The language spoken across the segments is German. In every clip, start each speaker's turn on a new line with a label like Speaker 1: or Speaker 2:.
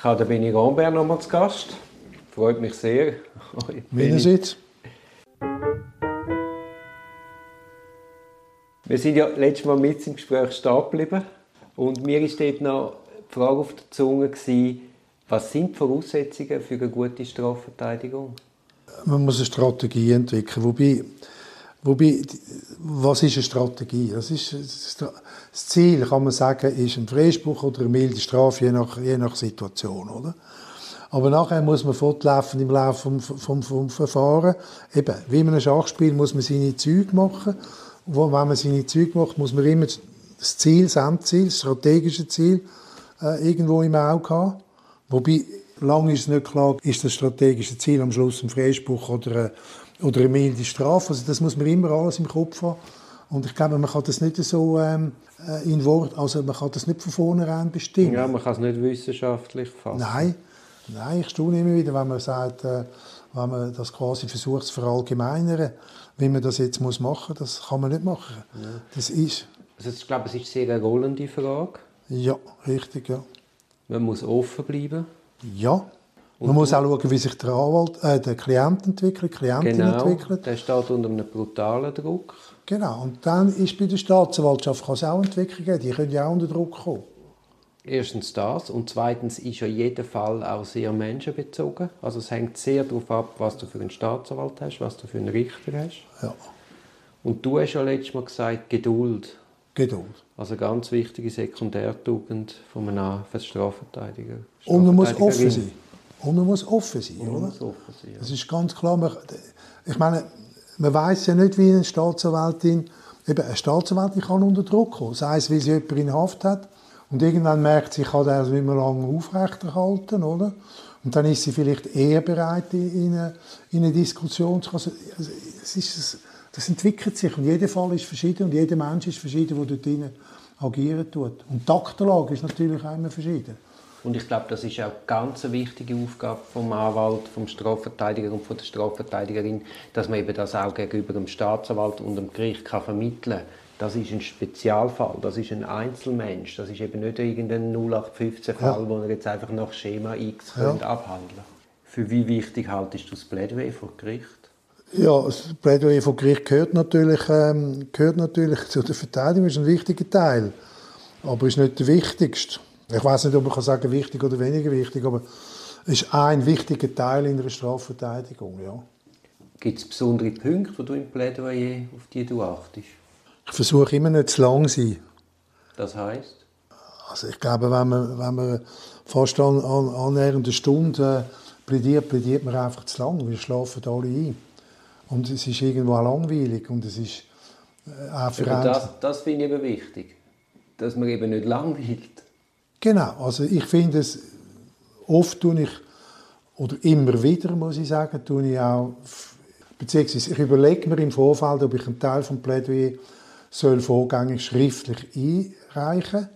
Speaker 1: Ich habe Benny Rambert noch mal zu Gast. Freut mich sehr.
Speaker 2: Meinerseits.
Speaker 1: Wir sind ja letztes Mal mit im Gespräch stehen geblieben. Und mir ist dort noch die Frage auf der Zunge, gewesen, was sind die Voraussetzungen für eine gute Strafverteidigung?
Speaker 2: Man muss eine Strategie entwickeln. Wobei, wobei was ist eine Strategie? Das, ist, das Ziel, kann man sagen, ist ein Freispruch oder eine milde Strafe, je nach, je nach Situation. Oder? Aber nachher muss man fortlaufen im Laufe vom, vom, vom Verfahren. Eben, wie man ein Schachspiel muss man seine Züge machen. Und wenn man seine Züge macht, muss man immer das Ziel, das Endziel, das strategische Ziel äh, irgendwo im Auge haben. Wobei, lange ist es nicht klar, ist das strategische Ziel am Schluss ein Freispruch oder eine, oder eine milde Strafe. Also das muss man immer alles im Kopf haben. Und ich glaube, man kann das nicht so ähm, äh, in Wort, also man kann das nicht von vornherein bestimmen.
Speaker 1: Ja, man kann es nicht wissenschaftlich fassen.
Speaker 2: Nein, nein, ich staune immer wieder, wenn man sagt, äh, wenn man das quasi versucht zu verallgemeinern, wie man das jetzt muss machen, das kann man nicht machen. Ja. Das ist.
Speaker 1: Also ich glaube, es ist sehr eine rollende Frage.
Speaker 2: Ja, richtig, ja.
Speaker 1: Man muss offen bleiben.
Speaker 2: Ja. Und man muss auch schauen, wie sich der, Anwalt, äh, der Klient entwickelt, Klientin
Speaker 1: genau,
Speaker 2: entwickelt.
Speaker 1: der steht unter einem brutalen Druck.
Speaker 2: Genau, und dann ist bei der Staatsanwaltschaft kann es auch Entwicklungen geben, die können ja auch unter Druck kommen.
Speaker 1: Erstens das und zweitens ist ja jeder Fall auch sehr menschenbezogen. Also es hängt sehr darauf ab, was du für einen Staatsanwalt hast, was du für einen Richter hast.
Speaker 2: Ja.
Speaker 1: Und du hast ja letztes Mal gesagt, Geduld.
Speaker 2: Geduld.
Speaker 1: Also eine ganz wichtige Sekundärtugend von einem Strafverteidiger.
Speaker 2: Und man muss offen sein. Und man muss offen sein,
Speaker 1: oder?
Speaker 2: Muss
Speaker 1: offen sein, ja.
Speaker 2: Das ist ganz klar. Ich meine, man weiß ja nicht, wie eine Staatsanwältin, eben eine Staatsanwältin kann unter Druck kommen, sei es, weil sie jemanden in Haft hat und irgendwann merkt sie, ich kann das nicht mehr lange aufrechterhalten, oder? Und dann ist sie vielleicht eher bereit, in eine, in eine Diskussion zu kommen. Also, es ist, das entwickelt sich und jeder Fall ist verschieden und jeder Mensch ist verschieden, der dort agieren tut. Und die Aktenlage ist natürlich auch immer verschieden.
Speaker 1: Und ich glaube, das ist auch ganz eine wichtige Aufgabe vom Anwalt, vom Strafverteidiger und von der Strafverteidigerin, dass man eben das auch gegenüber dem Staatsanwalt und dem Gericht kann vermitteln kann. Das ist ein Spezialfall, das ist ein Einzelmensch, das ist eben nicht irgendein 0815-Fall, ja. wo er jetzt einfach nach Schema X ja. abhandeln Für wie wichtig haltest du das Plädoyer vor Gericht?
Speaker 2: Ja, das Plädoyer vor Gericht gehört natürlich, ähm, gehört natürlich zu der Verteidigung, ist ein wichtiger Teil, aber ist nicht der wichtigste. Ich weiß nicht, ob man sagen kann, wichtig oder weniger wichtig, aber es ist ein wichtiger Teil in der Strafverteidigung. Ja.
Speaker 1: Gibt es besondere Punkte, wo du im Plädoyer auf die du achtest?
Speaker 2: Ich versuche immer nicht zu lang zu sein.
Speaker 1: Das heißt?
Speaker 2: Also ich glaube, wenn man, wenn man fast an, an, annähernd eine Stunde äh, plädiert, plädiert man einfach zu lang. Wir schlafen alle ein. Und es ist irgendwo auch langweilig und es ist
Speaker 1: äh, auch für Das, das finde ich eben wichtig, dass man eben nicht langweilt.
Speaker 2: Genau, also ich finde es, oft tue ich, oder immer wieder, muss ich sagen, tue ich auch, beziehungsweise ich überlege mir im Vorfeld, ob ich einen Teil des Plädoyer soll vorgängig schriftlich einreichen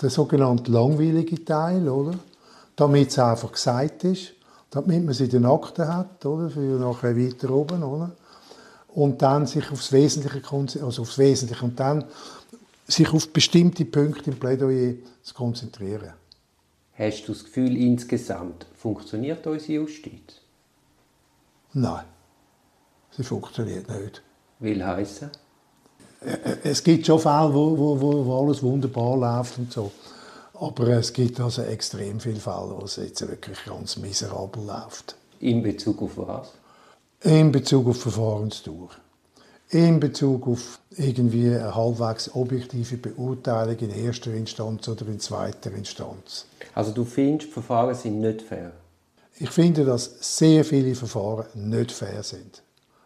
Speaker 2: der sogenannte langweilige Teil, oder? damit es einfach gesagt ist, damit man es in den Akten hat, oder? für nachher weiter oben. Oder? Und dann sich aufs Wesentliche, also aufs Wesentliche und dann sich auf bestimmte Punkte im Plädoyer zu konzentrieren.
Speaker 1: Hast du das Gefühl, insgesamt funktioniert unsere Justiz?
Speaker 2: Nein, sie funktioniert nicht.
Speaker 1: Will heißen?
Speaker 2: Es gibt schon Fälle, wo, wo, wo alles wunderbar läuft und so. Aber es gibt also extrem viele Fälle, wo es jetzt wirklich ganz miserabel läuft.
Speaker 1: In Bezug auf was?
Speaker 2: In Bezug auf Verfahrensdauer in Bezug auf irgendwie eine halbwegs objektive Beurteilung in erster Instanz oder in zweiter Instanz.
Speaker 1: Also du findest, die Verfahren sind nicht fair?
Speaker 2: Ich finde, dass sehr viele Verfahren nicht fair sind.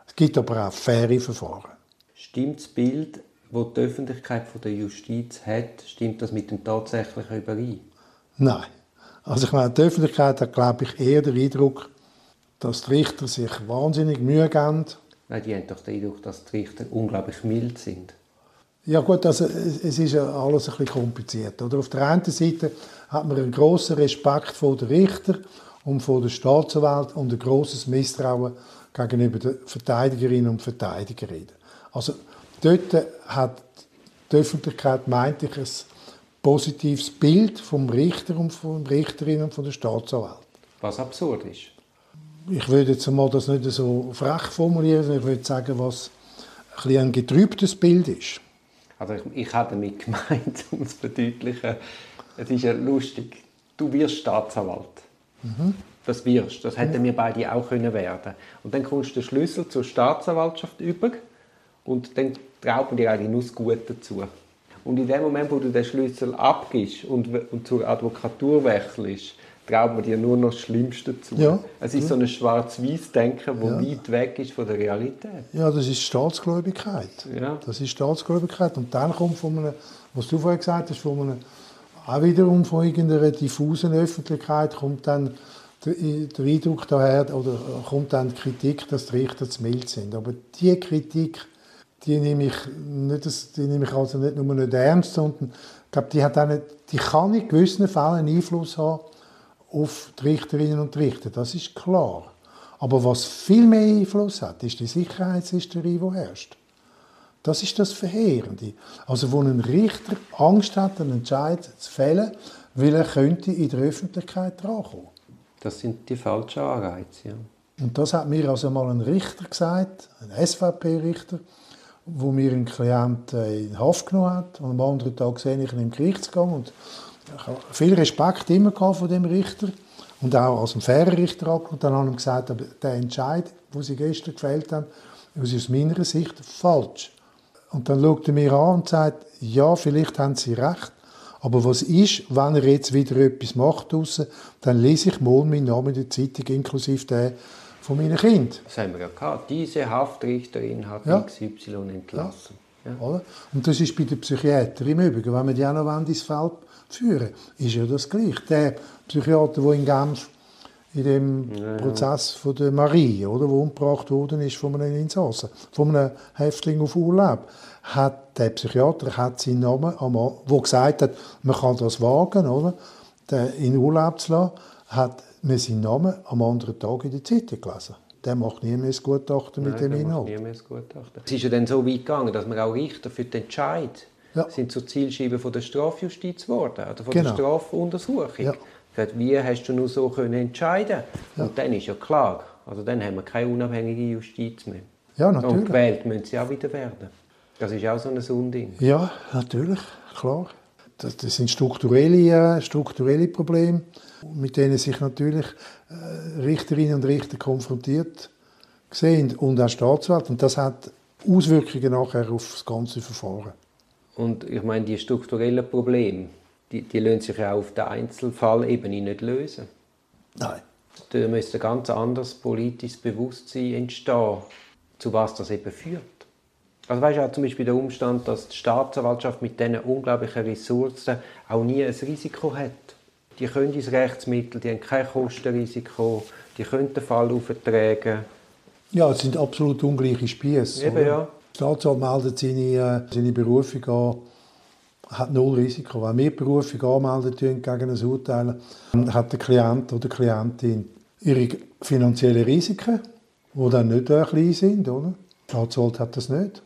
Speaker 2: Es gibt aber auch faire Verfahren.
Speaker 1: Stimmt das Bild, das die Öffentlichkeit von der Justiz hat, stimmt das mit dem tatsächlichen überein?
Speaker 2: Nein. Also ich meine, die Öffentlichkeit hat, glaube ich, eher den Eindruck, dass die Richter sich wahnsinnig Mühe geben,
Speaker 1: Nein, die haben doch den Eindruck, dass die Richter unglaublich mild sind.
Speaker 2: Ja gut, also es ist ja alles ein bisschen kompliziert. Oder? Auf der einen Seite hat man einen grossen Respekt vor den Richter und vor der Staatsanwalt und ein grosses Misstrauen gegenüber den Verteidigerinnen und Verteidigern. Also dort hat die Öffentlichkeit, meinte ich, ein positives Bild vom Richter und von der Richterin und von der Staatsanwalt.
Speaker 1: Was absurd ist.
Speaker 2: Ich würde jetzt mal das nicht so frech formulieren, sondern ich würde sagen, was ein, ein getrübtes Bild ist.
Speaker 1: Also ich, ich habe damit gemeint, um es zu verdeutlichen, es ist ja lustig, du wirst Staatsanwalt. Mhm. Das wirst, das hätten wir beide auch können werden. Und dann kommst du den Schlüssel zur Staatsanwaltschaft über und dann traut dir eigentlich nur das Gute dazu. Und in dem Moment, wo du den Schlüssel abgibst und, und zur Advokatur wechselst, traut man dir nur noch das Schlimmste zu. Ja. Es ist so ein Schwarz-Weiß-Denken, das ja. weit weg ist von der Realität.
Speaker 2: Ja, das ist Staatsgläubigkeit. Ja. Das ist Staatsgläubigkeit. Und dann kommt von einem, was du vorhin gesagt hast, von einem, auch wiederum von irgendeiner diffusen Öffentlichkeit kommt dann der, der Eindruck daher, oder kommt dann die Kritik, dass die Richter zu mild sind. Aber diese Kritik, die nehme ich, nicht, die nehme ich also nicht nur nicht ernst, sondern ich glaube, die, hat auch nicht, die kann in gewissen Fällen Einfluss haben auf die Richterinnen und Richter, das ist klar. Aber was viel mehr Einfluss hat, ist die Sicherheitshysterie, die herrscht. Das ist das Verheerende. Also wo ein Richter Angst hat, einen Entscheid zu fällen, weil er könnte in der Öffentlichkeit drankommen.
Speaker 1: Das sind die falschen Anreize, ja.
Speaker 2: Und das hat mir also mal ein Richter gesagt, ein SVP-Richter, wo mir ein Klient in Haft genommen hat. Und am anderen Tag sehe ich ihn im Gerichtsgang und viel Respekt immer von dem Richter und auch als ein fairer Richter Und dann habe ich gesagt, aber der Entscheid, den sie gestern gefällt haben, ist aus meiner Sicht falsch. Und dann schaut er mir an und sagt, ja, vielleicht haben sie recht, aber was ist, wenn er jetzt wieder etwas macht draussen, dann lese ich mal meinen Namen in der Zeitung, inklusive der von meinen Kindern.
Speaker 1: Das haben wir ja gehabt. Diese Haftrichterin hat ja. XY entlassen.
Speaker 2: Ja. Ja. Und das ist bei den Psychiatern im Übrigen, wenn wir die auch noch ins Feld führen ist ja das gleiche. Der Psychiater, der in Genf in dem ja, Prozess von der Marie, oder, wo umgebracht worden ist von einem Insassen, von einem Häftling auf Urlaub, hat der Psychiater hat seinen Namen, wo gesagt hat, man kann das wagen, oder, in Urlaub zu lassen, hat man seinen Namen am anderen Tag in der Zeitung gelesen. Der macht nie mehr das Gutachten mit Nein, dem Inhalt. nie mehr das
Speaker 1: Gutachten. Es ist ja dann so weit gegangen, dass man auch Richter für den Entscheid ja. sind zur Zielscheibe von der Strafjustiz geworden, oder von genau. der Strafuntersuchung. Ja. Wie hast du nur so können entscheiden ja. Und dann ist ja klar, also dann haben wir keine unabhängige Justiz mehr.
Speaker 2: Ja, natürlich.
Speaker 1: Und gewählt müssen sie auch wieder werden. Das ist auch so ein Unding.
Speaker 2: Ja, natürlich, klar. Das, das sind strukturelle, äh, strukturelle Probleme, mit denen sich natürlich äh, Richterinnen und Richter konfrontiert sehen und auch Staatsanwälte. Und das hat Auswirkungen nachher auf das ganze Verfahren.
Speaker 1: Und ich meine, die strukturellen Probleme, die, die lassen sich ja auch auf der Einzelfallebene nicht lösen.
Speaker 2: Nein.
Speaker 1: Da müsste ein ganz anderes politisches Bewusstsein entstehen, zu was das eben führt. Also weißt du auch zum Beispiel der Umstand, dass die Staatsanwaltschaft mit diesen unglaublichen Ressourcen auch nie ein Risiko hat. Die können ins Rechtsmittel, die haben kein Kostenrisiko, die können den Fall auftragen.
Speaker 2: Ja, es sind absolut ungleiche Spieße.
Speaker 1: Eben, ja.
Speaker 2: Die Staatsanwalt meldet seine, äh, seine Berufung an, hat null Risiko. Wenn wir Berufung anmelden gegen ein Urteil, hat der Klient oder die Klientin ihre finanziellen Risiken, die dann nicht äh, klein sind. Oder? Die Staatsanwalt hat das nicht.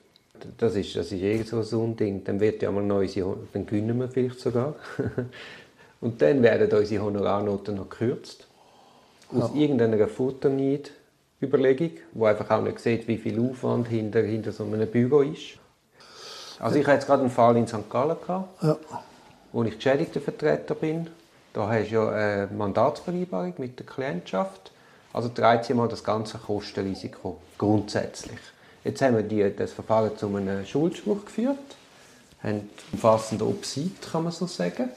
Speaker 1: Das ist, das ist eh so ein Ding. Dann wird ja mal unsere, dann gewinnen wir vielleicht sogar. Und dann werden unsere Honorarnoten noch gekürzt. Aus ja. irgendeiner Futterneid Überlegung, wo einfach auch nicht sieht, wie viel Aufwand hinter, hinter so einem Büro ist. Also ich hatte jetzt gerade einen Fall in St. Gallen, gehabt, ja. wo ich Geschädigtenvertreter bin. Da hast du ja eine Mandatsvereinbarung mit der Klientschaft. Also trägt sie mal das ganze Kostenrisiko grundsätzlich. Jetzt haben wir die, das Verfahren zu einem Schuldspruch geführt, haben umfassende Obsid, kann man so sagen.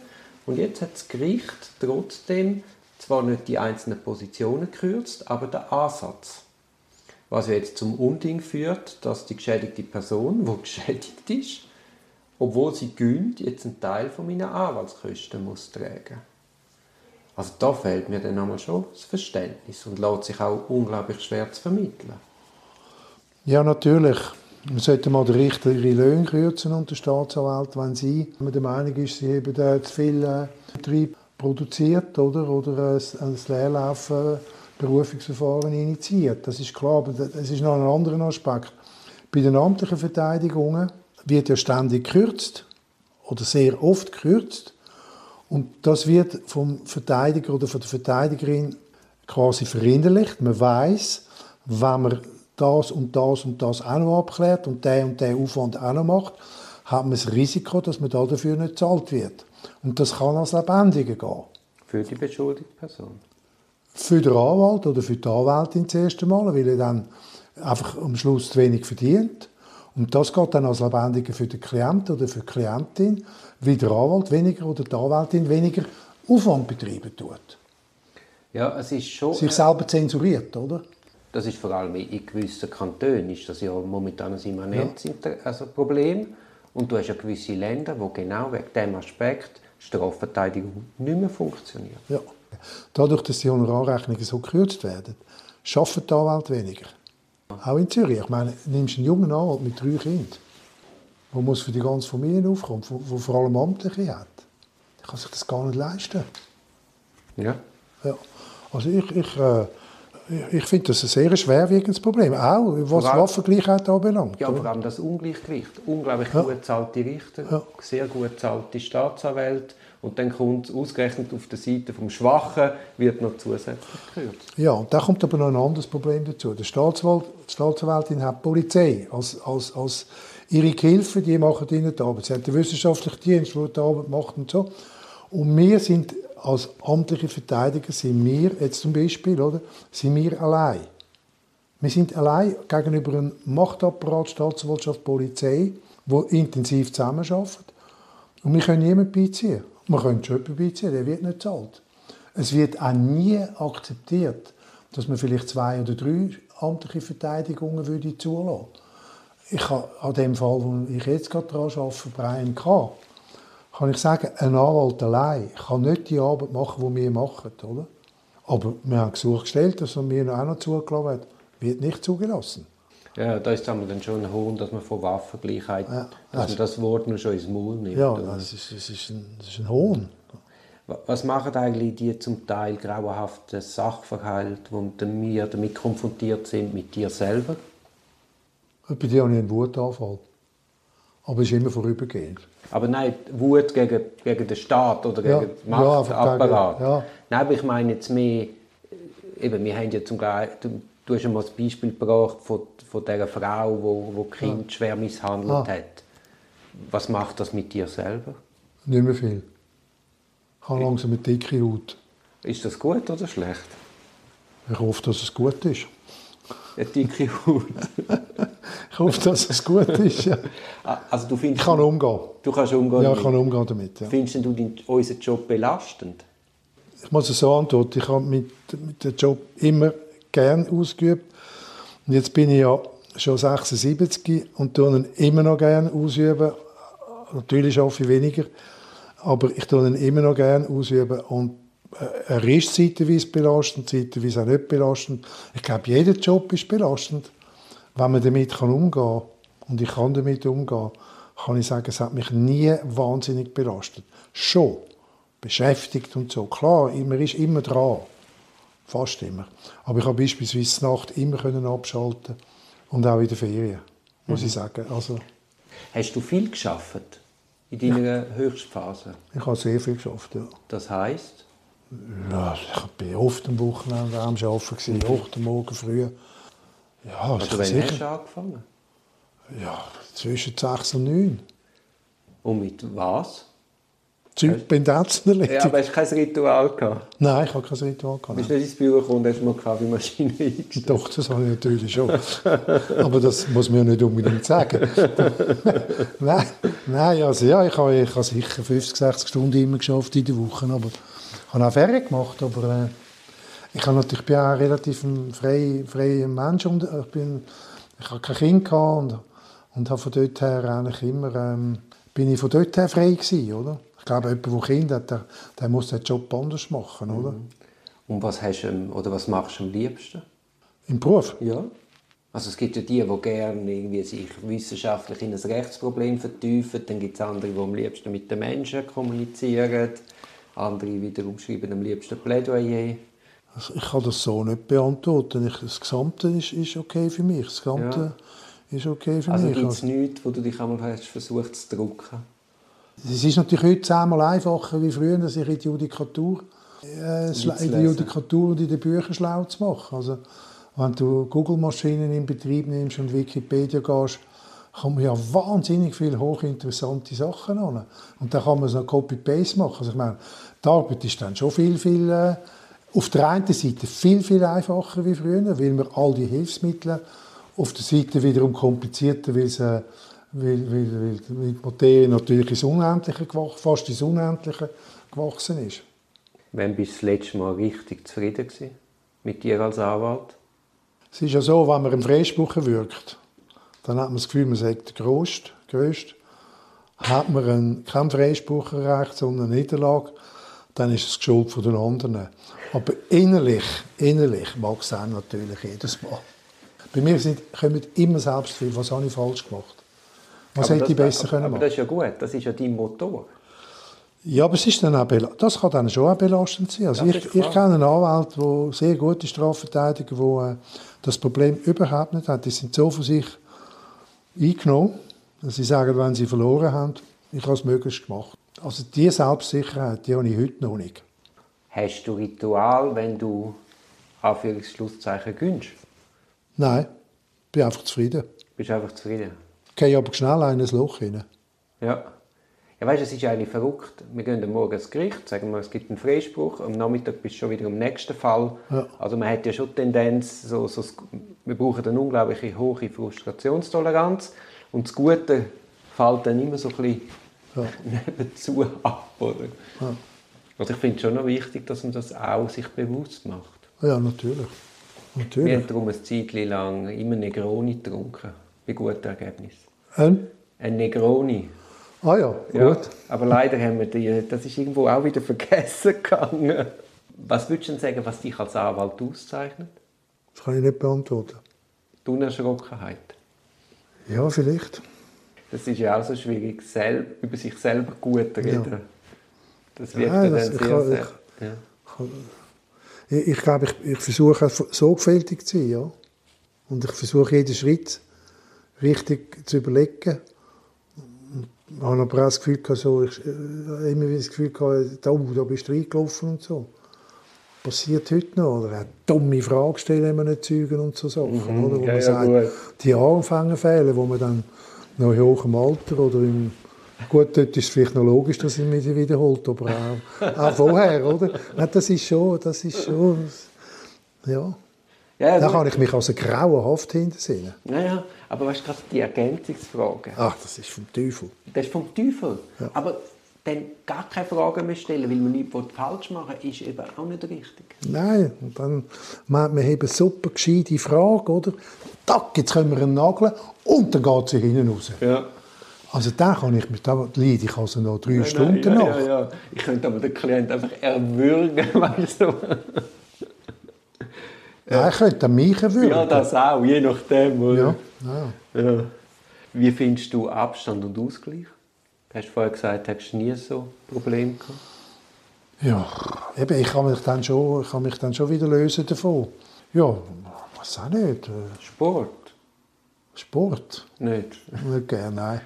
Speaker 1: Und jetzt hat das Gericht trotzdem zwar nicht die einzelnen Positionen gekürzt, aber der Ansatz. Was jetzt zum Unding führt, dass die geschädigte Person, die geschädigt ist, obwohl sie gönnt, jetzt einen Teil von meinen Anwaltskosten muss tragen. Also da fehlt mir dann einmal schon das Verständnis und lässt sich auch unglaublich schwer zu vermitteln.
Speaker 2: Ja, natürlich. Man sollte mal den Richter ihre Löhne kürzen und der Staatsanwalt, wenn sie der Meinung ist, sie haben zu viel äh, Betrieb produziert oder, oder ein Leerlauf-Berufungsverfahren initiiert. Das ist klar, aber es ist noch ein anderer Aspekt. Bei den amtlichen Verteidigungen wird ja ständig gekürzt oder sehr oft gekürzt. Und das wird vom Verteidiger oder von der Verteidigerin quasi verinnerlicht. Man weiß, wenn man das und das und das auch noch abklärt und der und der Aufwand auch noch macht, hat man das Risiko, dass man dafür nicht bezahlt wird. Und das kann als Lebendige gehen.
Speaker 1: Für die beschuldigte Person?
Speaker 2: Für den Anwalt oder für die Anwältin das erste Mal, weil er dann einfach am Schluss zu wenig verdient. Und das geht dann als Lebendige für den Klient oder für die Klientin, wie der Anwalt weniger oder die Anwältin weniger Aufwand betreiben tut.
Speaker 1: Ja, es ist schon...
Speaker 2: Sich selber zensuriert, oder?
Speaker 1: Das ist vor allem in gewissen Kantonen ist das ja momentan ein immanentes ja. also Problem. Und du hast ja gewisse Länder, wo genau wegen diesem Aspekt Strafverteidigung nicht mehr funktioniert.
Speaker 2: Ja. Dadurch, dass die Honorarrechnungen so gekürzt werden, schaffen die Anwälte weniger. Auch in Zürich. Ich meine, nimmst einen jungen Anwalt mit drei Kindern, der muss für die ganze Familie aufkommen, der vor allem Amtliche hat. Der kann sich das gar nicht leisten.
Speaker 1: Ja.
Speaker 2: ja. Also ich, ich, äh, ich finde das ein sehr schwerwiegendes Problem, auch was allem, Waffengleichheit anbelangt.
Speaker 1: Ja, vor allem das Ungleichgewicht. Unglaublich ja. gut zahlte Richter, ja. sehr gut zahlte Staatsanwälte und dann kommt ausgerechnet auf der Seite vom Schwachen wird noch zusätzlich gekürzt.
Speaker 2: Ja, und da kommt aber noch ein anderes Problem dazu. Der Staatsanwalt, die Staatsanwältin hat die Polizei als, als, als ihre Gehilfe, die machen ihnen die Arbeit. Sie haben den wissenschaftlichen Dienst, der die Arbeit macht und so. Und wir sind als amtliche Verteidiger sind wir jetzt zum Beispiel, oder, sind wir allein. Wir sind allein gegenüber einem Machtapparat, Staatsanwaltschaft, Polizei, wo intensiv zusammenarbeitet. Und wir können niemanden beiziehen. Wir können jemanden beiziehen, der wird nicht zahlt. Es wird auch nie akzeptiert, dass man vielleicht zwei oder drei amtliche Verteidigungen würde zulassen. Ich habe an dem Fall, wo ich jetzt gerade daran arbeite, Brian K., kann ich sagen, ein Anwalt allein kann nicht die Arbeit machen, die wir machen. Oder? Aber wir haben Gesuch gestellt, dass er mir auch noch zugelassen wird. Wird nicht zugelassen.
Speaker 1: Ja, da ist dann schon ein Hohn, dass man von Waffengleichheit, ja, dass man das Wort nur schon ins Maul nimmt.
Speaker 2: Ja, das ist, das ist, ein, das ist ein Hohn.
Speaker 1: Was machen eigentlich die zum Teil grauenhaften Sachverhalte, wo wir damit konfrontiert sind, mit dir selber?
Speaker 2: Bei dir habe ich einen Wutanfall. Aber es ist immer vorübergehend.
Speaker 1: Aber nein, Wut gegen, gegen den Staat oder gegen ja, den Machtapparat. Ja, ja. Nein, aber ich meine jetzt mehr, eben, wir haben ja zum du, du hast einmal das Beispiel gebracht von, von dieser Frau, die wo, wo Kind ja. schwer misshandelt ah. hat. Was macht das mit dir selber?
Speaker 2: Nicht mehr viel. Ich habe langsam eine dicke Haut.
Speaker 1: Ist das gut oder schlecht?
Speaker 2: Ich hoffe, dass es gut ist.
Speaker 1: Eine dicke Haut.
Speaker 2: ich hoffe, dass es gut ist. Ja.
Speaker 1: Ah, also du findest,
Speaker 2: ich kann umgehen.
Speaker 1: Du kannst umgehen
Speaker 2: Ja, ich kann umgehen damit. Ja.
Speaker 1: Findest du unseren Job belastend?
Speaker 2: Ich muss es so antworten. Ich habe mit, mit dem Job immer gern ausgeübt. Und jetzt bin ich ja schon 76 und tue ihn immer noch gern ausüben. Natürlich arbeite ich weniger, aber ich tue ihn immer noch gern ausüben. Und er ist zeitweise belastend, zeitweise auch nicht belastend. Ich glaube, jeder Job ist belastend. Wenn man damit umgehen kann, und ich kann damit umgehen, kann ich sagen, es hat mich nie wahnsinnig belastet. Schon beschäftigt und so. Klar, man ist immer dran. Fast immer. Aber ich habe beispielsweise Nacht immer können abschalten und auch in der Ferien, muss mhm. ich sagen. Also,
Speaker 1: Hast du viel geschafft in deiner ja. Höchstphase?
Speaker 2: Ich habe sehr viel geschafft, ja.
Speaker 1: Das heißt?
Speaker 2: Ja, ich war oft am Wochenende am Arbeiten, mhm. oft am Morgen früh.
Speaker 1: Ja, also wann sicher. hast du angefangen?
Speaker 2: Ja, zwischen 6 und 9.
Speaker 1: Und mit was?
Speaker 2: Pendenzen erledigt.
Speaker 1: Ja, aber hast du kein Ritual gehabt?
Speaker 2: Nein, ich habe kein Ritual gehabt.
Speaker 1: Bist du nicht ins Büro gekommen und hast mal Kaffeemaschine eingestellt?
Speaker 2: Doch, das habe ich natürlich schon. aber das muss man ja nicht unbedingt sagen. nein, nein, also ja, ich habe, ich habe sicher 50, 60 Stunden immer geschafft in der Woche, aber habe auch Ferien gemacht, aber äh, ich, habe natürlich, ich bin auch relativ ein freier, freier Mensch und ich, bin, ich habe kein Kind gehabt und, und habe von dort her eigentlich immer, ähm, bin ich von dort her frei gewesen, oder? Ich glaube, jemand, der Kind hat, der, der muss den Job anders machen, oder? Mhm.
Speaker 1: Und was, hast du, oder was machst du am liebsten?
Speaker 2: Im Beruf?
Speaker 1: Ja. Also es gibt ja die, die gerne irgendwie sich wissenschaftlich in ein Rechtsproblem vertiefen. Dann gibt es andere, die am liebsten mit den Menschen kommunizieren. Andere wiederum schreiben am liebsten Plädoyer.
Speaker 2: Also ich kann das so nicht beantworten. Ich, das Gesamte ist, ist okay für mich. Das Gesamte ja. ist okay für
Speaker 1: also
Speaker 2: mich.
Speaker 1: Also gibt es nichts, wo du dich einmal hast versucht zu drucken?
Speaker 2: Es ist natürlich heute zehnmal einfacher wie früher, sich in die Judikatur, äh, in die Judikatur und in den Büchern schlau zu machen. Also, wenn du Google-Maschinen in Betrieb nimmst und Wikipedia gehst, kann man ja wahnsinnig viele hochinteressante Sachen an. Und dann kann man so Copy-Paste machen. Also ich meine, die Arbeit ist dann schon viel, viel, äh, auf der einen Seite viel, viel einfacher wie früher, weil wir all die Hilfsmittel auf der Seite wiederum komplizierter, weil, sie, weil, weil, weil die Materie natürlich ins Unendliche, fast ins Unendliche gewachsen ist.
Speaker 1: Wann bist du das letzte Mal richtig zufrieden gewesen mit dir als Anwalt?
Speaker 2: Es ist ja so, wenn man im Freispruch wirkt, dann hat man das Gefühl, man sei der Größte. Größte. Hat man einen, keinen Freispruch erreicht, sondern eine Niederlage, dann ist es die Schuld von den anderen. Aber innerlich, innerlich mag es dann natürlich jedes Mal. Bei mir sind, kommen immer Selbstzweifel, was habe ich falsch gemacht? Was aber hätte ich besser
Speaker 1: aber,
Speaker 2: können
Speaker 1: machen? Aber das ist ja gut, das ist ja dein Motor.
Speaker 2: Ja, aber es ist dann auch das kann dann schon auch belastend sein. Also ich, ich kenne einen Anwalt, der sehr gute Strafverteidiger, der äh, das Problem überhaupt nicht hat. Die sind so von sich eingenommen, dass sie sagen, wenn sie verloren haben, ich habe es möglichst gemacht. Also diese Selbstsicherheit, die habe ich heute noch nicht.
Speaker 1: Hast du Ritual, wenn du Anführungsschlusszeichen gönnst?
Speaker 2: Nein, ich bin einfach zufrieden.
Speaker 1: Bist einfach zufrieden?
Speaker 2: Ich gehe aber schnell in ein Loch rein.
Speaker 1: Ja. Ja, weißt, es ist eigentlich verrückt. Wir gehen morgen ins Gericht, sagen wir, es gibt einen Freispruch, am Nachmittag bist du schon wieder im nächsten Fall. Ja. Also man hat ja schon die Tendenz, so, so, wir brauchen eine unglaublich hohe Frustrationstoleranz und das Gute fällt dann immer so ein bisschen ja. nebenzu ab. Oder? Ja. Also ich finde es schon noch wichtig, dass man das auch sich bewusst macht.
Speaker 2: Ja, natürlich. natürlich.
Speaker 1: Wir haben darum ein Zeitchen lang immer Negroni getrunken, bei guten Ergebnissen.
Speaker 2: Ein?
Speaker 1: Ein Negroni.
Speaker 2: Ah ja, gut.
Speaker 1: Ja, aber leider haben wir die, das ist irgendwo auch wieder vergessen gegangen. Was würdest du denn sagen, was dich als Anwalt auszeichnet?
Speaker 2: Das kann ich nicht beantworten.
Speaker 1: Die Unerschrockenheit?
Speaker 2: Ja, vielleicht.
Speaker 1: Das ist ja auch so schwierig, selb, über sich selber gut reden. Ja. Das wird
Speaker 2: ja,
Speaker 1: dann das, sehr,
Speaker 2: ich, sehr... Ich, ich, ich glaube, ich, ich versuche sorgfältig zu sein, ja. Und ich versuche jeden Schritt richtig zu überlegen habe aber auch das Gefühl, so, ich, äh, immer wieder das Gefühl gehabt, oh, da bist du reingelaufen und so. Passiert heute noch. Oder auch dumme Fragen stellen, man nicht zeugen und so Sachen. Mhm, oder? Wo ja, man sagt, ja, die Anfängerfehler, wo man dann noch in hohem Alter oder im Gut, dort ist es vielleicht noch logisch, dass ich mich wiederholt, aber auch, auch vorher, oder? das ist schon, das ist schon, ja. Ja, da kann ich mich als grauenhaft hintersehen.
Speaker 1: Ja, ja, aber weißt du, gerade die Ergänzungsfrage.
Speaker 2: Ach, das ist vom Teufel.
Speaker 1: Das ist vom Teufel. Ja. Aber dann gar keine Fragen mehr stellen, weil man nichts falsch machen will, ist eben auch nicht richtig.
Speaker 2: Nein, und dann meint man eben super gescheite Frage, oder? Tack, jetzt können wir einen nageln und dann geht sie hinten raus.
Speaker 1: Ja.
Speaker 2: Also da kann ich mich, da leide ich also noch drei nein, Stunden
Speaker 1: nein, ja,
Speaker 2: nach.
Speaker 1: Ja, ja. Ich könnte aber den Klienten einfach erwürgen, weißt du.
Speaker 2: Ja, ich könnte mich erwürgen.
Speaker 1: Ja, das auch, je nachdem.
Speaker 2: Oder?
Speaker 1: Ja, ja. Wie findest du Abstand und Ausgleich? Du hast vorher gesagt, hast du nie so Probleme gehabt?
Speaker 2: Ja, eben, ich kann mich dann schon, ich kann mich dann schon wieder lösen davon. Ja, was auch nicht.
Speaker 1: Sport?
Speaker 2: Sport?
Speaker 1: Nicht?
Speaker 2: Nicht gerne, nein.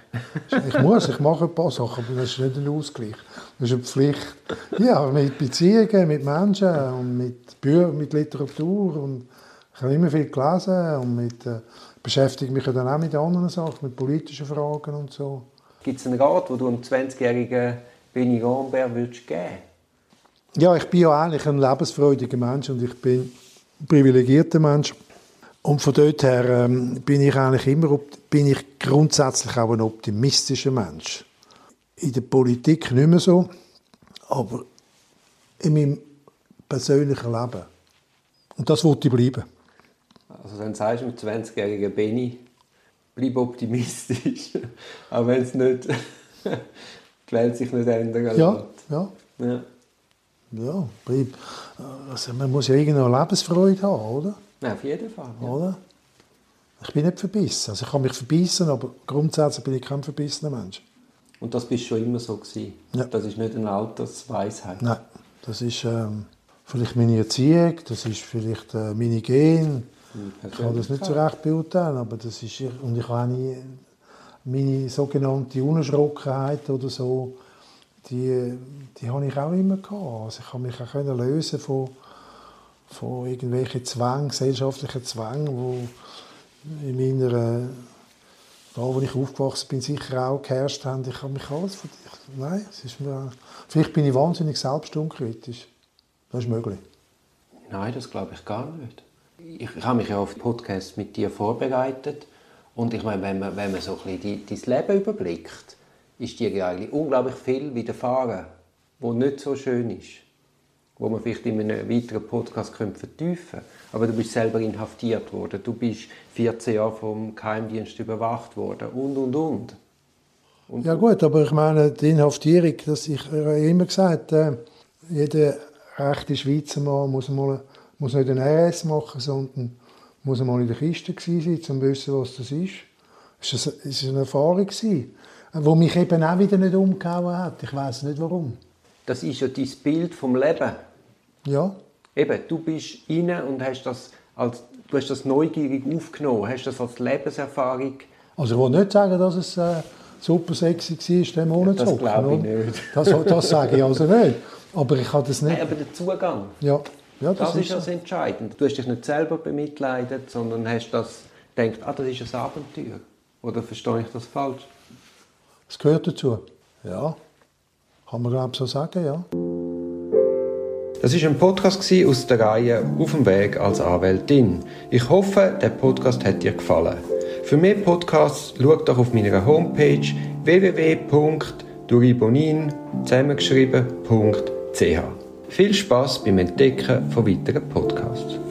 Speaker 2: Ich muss, ich mache ein paar Sachen, aber das ist nicht ein Ausgleich. Das ist eine Pflicht. Ja, mit Beziehungen, mit Menschen und mit, Bü mit Literatur. Und ich habe immer viel gelesen und mit, äh, beschäftige mich dann auch mit anderen Sachen, mit politischen Fragen und so.
Speaker 1: Gibt es einen Rat, den du einem 20-jährigen Benny Rambert würdest geben
Speaker 2: Ja, ich bin ja eigentlich ein lebensfreudiger Mensch und ich bin ein privilegierter Mensch. Und von dort her ähm, bin ich eigentlich immer bin ich grundsätzlich auch ein optimistischer Mensch. In der Politik nicht mehr so, aber in meinem persönlichen Leben. Und das wollte ich bleiben.
Speaker 1: Also dann sagst du mit 20-jährigen Benny, bleib optimistisch, auch wenn es nicht die Welt sich nicht ändern
Speaker 2: ja, ja, ja. Ja, bleib. Also man muss ja irgendeine Lebensfreude haben, oder?
Speaker 1: Ja, auf jeden Fall. Ja.
Speaker 2: Oder? Ich bin nicht verbissen. Also ich kann mich verbissen, aber grundsätzlich bin ich kein verbissener Mensch.
Speaker 1: Und das bist schon immer so gewesen?
Speaker 2: Ja.
Speaker 1: Das ist nicht eine Altersweisheit?
Speaker 2: Nein, das ist ähm, vielleicht meine Erziehung, das ist vielleicht äh, meine Gene. Ich kann das nicht so recht beurteilen, aber das ist, und ich habe nie, meine sogenannte Unerschrockenheit oder so, die, die habe ich auch immer gehabt. Also ich habe mich auch können lösen von, von irgendwelchen Zwängen, gesellschaftlichen Zwängen, wo in meiner da, wo ich aufgewachsen bin, sicher auch geherrscht haben. Ich habe mich alles von Nein, es ist mir, vielleicht bin ich wahnsinnig selbstunkritisch. Das ist möglich.
Speaker 1: Nein, das glaube ich gar nicht. Ich, ich habe mich ja auf den Podcast mit dir vorbereitet und ich meine, wenn man, wenn man so ein bisschen dein Leben überblickt, ist dir eigentlich unglaublich viel widerfahren, wo nicht so schön ist, wo man vielleicht in einem weiteren Podcast vertiefen könnte. Aber du bist selber inhaftiert worden, du bist 14 Jahre vom Geheimdienst überwacht worden und, und, und.
Speaker 2: und ja gut, aber ich meine, die Inhaftierung, das ich habe immer gesagt, äh, jeder rechte Schweizer Mann muss, mal, muss nicht einen RS machen, sondern muss mal in der Kiste sein, um zu wissen, was das ist. Es war eine Erfahrung, die mich eben auch wieder nicht umgehauen hat. Ich weiß nicht, warum.
Speaker 1: Das ist ja dein Bild vom Leben.
Speaker 2: Ja.
Speaker 1: Eben, du bist rein und hast das, als, du hast das neugierig aufgenommen, hast das als Lebenserfahrung...
Speaker 2: Also ich will nicht sagen, dass es äh, super sexy war, den Monat
Speaker 1: zu Das glaube ich nicht.
Speaker 2: Das, das sage ich also nicht. Aber ich habe das nicht...
Speaker 1: Nein, aber der Zugang.
Speaker 2: Ja.
Speaker 1: Ja, das, das ist, das Entscheidende. Du hast dich nicht selber bemitleidet, sondern hast das gedacht, ah, das ist ein Abenteuer. Oder verstehe ich das falsch?
Speaker 2: Es gehört dazu. Ja. Kann man glaube so sagen, ja.
Speaker 1: Das ist ein Podcast aus der Reihe Auf dem Weg als Anwältin. Ich hoffe, der Podcast hat dir gefallen. Für mehr Podcasts schau doch auf meiner Homepage www.duribonin zusammengeschrieben.ch. Viel Spaß beim Entdecken von weiteren Podcasts.